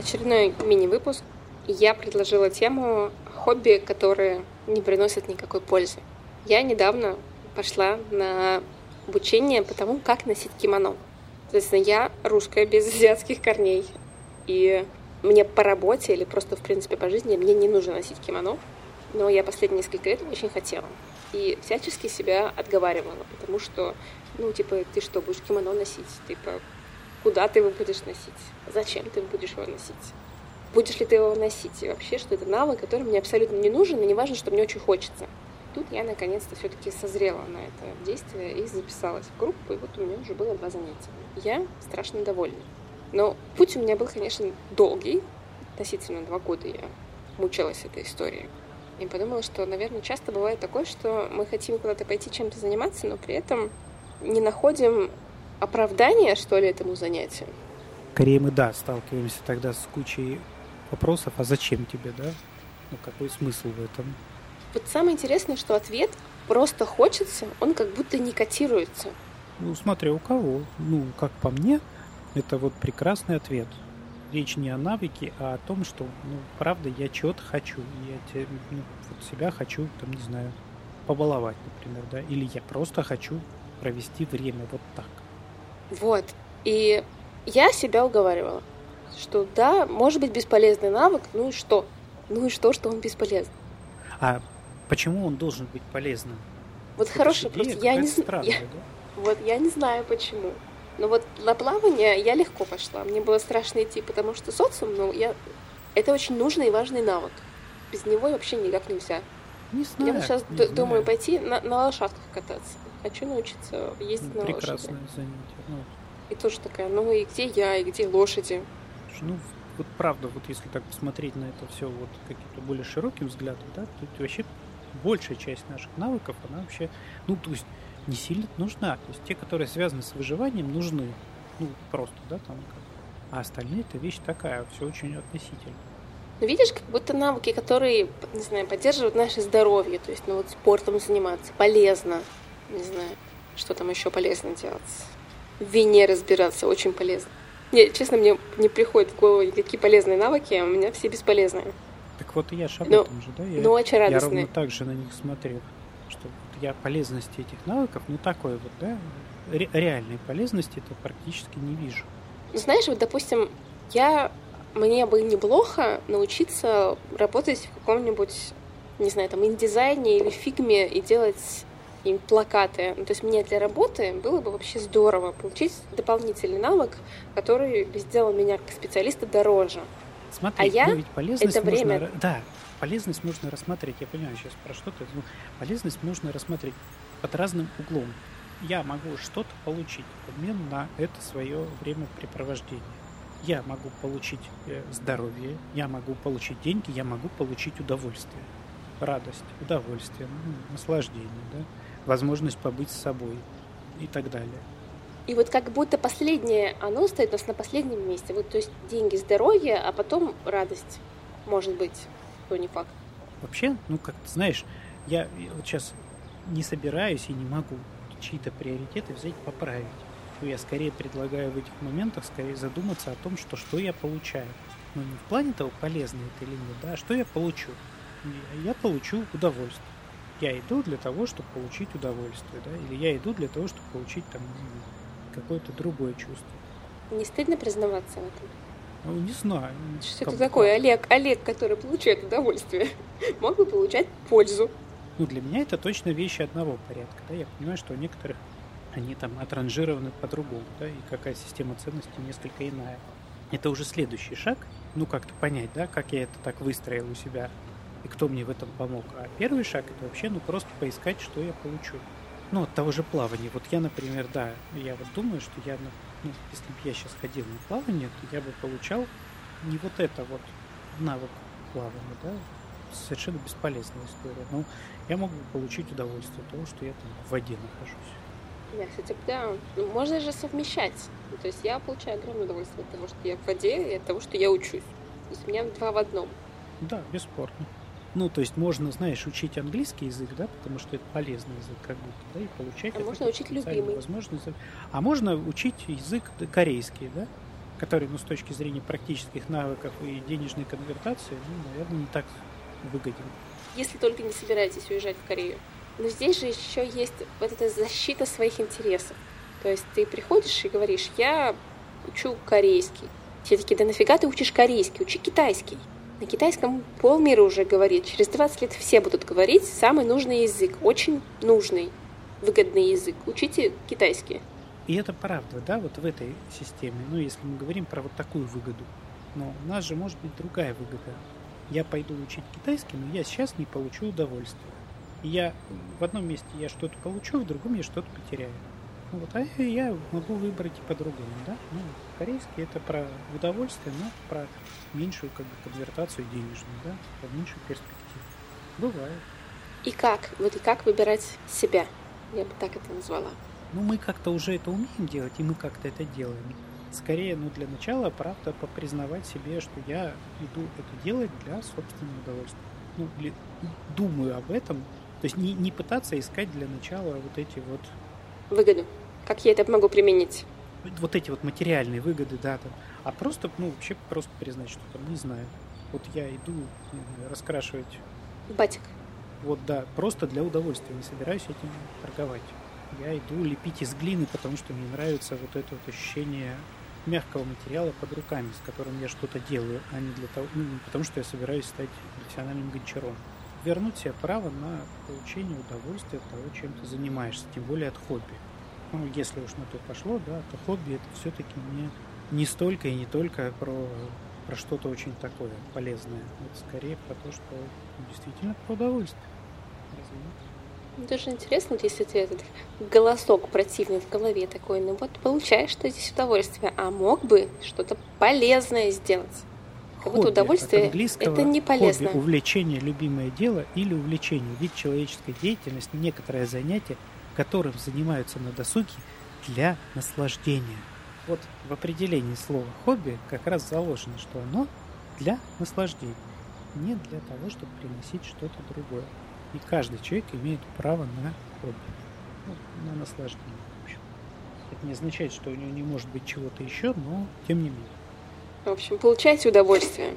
очередной мини-выпуск. Я предложила тему хобби, которые не приносят никакой пользы. Я недавно пошла на обучение по тому, как носить кимоно. Соответственно, я русская без азиатских корней. И мне по работе или просто, в принципе, по жизни мне не нужно носить кимоно. Но я последние несколько лет очень хотела. И всячески себя отговаривала, потому что, ну, типа, ты что, будешь кимоно носить? Типа, куда ты его будешь носить? Зачем ты будешь его носить? Будешь ли ты его носить? И вообще, что это навык, который мне абсолютно не нужен, и не важно, что мне очень хочется. Тут я наконец-то все-таки созрела на это действие и записалась в группу, и вот у меня уже было два занятия. Я страшно довольна. Но путь у меня был, конечно, долгий. Относительно два года я мучилась этой историей. И подумала, что, наверное, часто бывает такое, что мы хотим куда-то пойти чем-то заниматься, но при этом не находим оправдания, что ли, этому занятию. Скорее мы, да, сталкиваемся тогда с кучей вопросов, а зачем тебе, да? Ну, какой смысл в этом? Вот самое интересное, что ответ «просто хочется», он как будто не котируется. Ну, смотря у кого. Ну, как по мне, это вот прекрасный ответ. Речь не о навыке, а о том, что, ну, правда, я чего-то хочу. Я ну, вот себя хочу, там, не знаю, побаловать, например, да, или я просто хочу провести время вот так. Вот. И я себя уговаривала, что да, может быть бесполезный навык, ну и что? Ну и что, что он бесполезный? А почему он должен быть полезным? Вот это хороший вопрос. Я не знаю. Да? Вот я не знаю почему. Но вот на плавание я легко пошла. Мне было страшно идти, потому что социум, ну, я... это очень нужный и важный навык. Без него вообще никак нельзя. Не знаю, я вот сейчас не думаю знаю. пойти на, на лошадках кататься. Хочу научиться ездить ну, на прекрасное лошади. занятие. Ну, И тоже такая, ну и где я, и где лошади? ну, вот правда, вот если так посмотреть на это все вот каким-то более широким взглядом, да, то вообще большая часть наших навыков, она вообще, ну, то есть не сильно нужна. То есть те, которые связаны с выживанием, нужны. Ну, просто, да, там как. А остальные это вещь такая, все очень относительно. Ну, видишь, как будто навыки, которые, не знаю, поддерживают наше здоровье, то есть, ну, вот спортом заниматься полезно, не знаю, что там еще полезно делать. В вине разбираться очень полезно. Не, честно, мне не приходит в голову никакие полезные навыки, а у меня все бесполезные. Так вот и я же об Ну, этом же, да? Я, Но очень я ровно так же на них смотрел, что вот я полезности этих навыков, ну такой вот, да, ре- реальной полезности это практически не вижу. Ну, Знаешь, вот, допустим, я мне бы неплохо научиться работать в каком-нибудь, не знаю, там, индизайне или фигме и делать им плакаты. Ну, то есть мне для работы было бы вообще здорово получить дополнительный навык, который сделал меня как специалиста дороже. Смотри, А я ну ведь полезность это время- ра- Да, полезность можно рассмотреть, я понимаю сейчас про что ты, ну, полезность можно рассмотреть под разным углом. Я могу что-то получить в обмен на это свое времяпрепровождение. Я могу получить э, здоровье, я могу получить деньги, я могу получить удовольствие, радость, удовольствие, ну, наслаждение, да? Возможность побыть с собой и так далее. И вот как будто последнее, оно стоит у нас на последнем месте. Вот, то есть деньги, здоровье, а потом радость. Может быть, то не факт. Вообще, ну как ты знаешь, я вот сейчас не собираюсь и не могу чьи-то приоритеты взять поправить. Ну, Я скорее предлагаю в этих моментах скорее задуматься о том, что что я получаю. Ну не в плане того, полезно это или нет, да, а что я получу. Я- Я получу удовольствие. Я иду для того, чтобы получить удовольствие, да, или я иду для того, чтобы получить там какое-то другое чувство. Не стыдно признаваться в этом? Ну, не знаю. Что это такое? Олег, Олег, который получает удовольствие, мог бы получать пользу. Ну, для меня это точно вещи одного порядка. Да? Я понимаю, что у некоторых они там отранжированы по-другому, да, и какая система ценностей несколько иная. Это уже следующий шаг, ну, как-то понять, да, как я это так выстроил у себя, и кто мне в этом помог. А первый шаг это вообще, ну, просто поискать, что я получу. Ну, от того же плавания. Вот я, например, да, я вот думаю, что я, ну, если бы я сейчас ходил на плавание, то я бы получал не вот это вот навык плавания, да, совершенно бесполезная история. Но я могу получить удовольствие от того, что я там в воде нахожусь. Да, кстати, да, ну, можно же совмещать. Ну, то есть я получаю огромное удовольствие от того, что я в воде, и от того, что я учусь. То есть у меня два в одном. Да, бесспорно. Ну, то есть можно, знаешь, учить английский язык, да, потому что это полезный язык, как будто, да, и получать А можно учить любимый. возможность. А можно учить язык корейский, да, который, ну, с точки зрения практических навыков и денежной конвертации, ну, наверное, не так выгоден. Если только не собираетесь уезжать в Корею. Но здесь же еще есть вот эта защита своих интересов. То есть ты приходишь и говоришь, я учу корейский. Все такие, да нафига ты учишь корейский? Учи китайский. На китайском полмира уже говорит. Через 20 лет все будут говорить. Самый нужный язык. Очень нужный, выгодный язык. Учите китайский. И это правда, да, вот в этой системе. Ну, если мы говорим про вот такую выгоду. Но у нас же может быть другая выгода. Я пойду учить китайский, но я сейчас не получу удовольствия. И я в одном месте я что-то получу, в другом я что-то потеряю. Вот, а я могу выбрать и по-другому, да? Ну, корейский это про удовольствие, но про меньшую как бы конвертацию денежную, да, про меньшую перспективу. Бывает. И как? Вот и как выбирать себя? Я бы так это назвала. Ну, мы как-то уже это умеем делать, и мы как-то это делаем. Скорее, ну, для начала, правда, попризнавать себе, что я иду это делать для собственного удовольствия. Ну, или думаю об этом. То есть не, не пытаться искать для начала вот эти вот... Выгоды. Как я это могу применить? Вот эти вот материальные выгоды, да, там. А просто, ну, вообще просто признать, что там, не знаю. Вот я иду знаю, раскрашивать... Батик. Вот, да, просто для удовольствия. Не собираюсь этим торговать я иду лепить из глины, потому что мне нравится вот это вот ощущение мягкого материала под руками, с которым я что-то делаю, а не для того, ну, потому что я собираюсь стать профессиональным гончаром. Вернуть себе право на получение удовольствия от того, чем ты занимаешься, тем более от хобби. Ну, если уж на то пошло, да, то хобби это все-таки не, не столько и не только про, про что-то очень такое полезное. Это скорее про то, что действительно про удовольствие. Разве нет? Даже интересно, если ты этот голосок противный в голове такой, ну вот получаешь что здесь удовольствие, а мог бы что-то полезное сделать. Как будто удовольствие это не полезно. Хобби, увлечение, любимое дело или увлечение, вид человеческой деятельности, некоторое занятие, которым занимаются на досуге для наслаждения. Вот в определении слова хобби как раз заложено, что оно для наслаждения, не для того, чтобы приносить что-то другое. И каждый человек имеет право на хобби, ну, на наслаждение. В общем. Это не означает, что у него не может быть чего-то еще, но тем не менее. В общем, получайте удовольствие.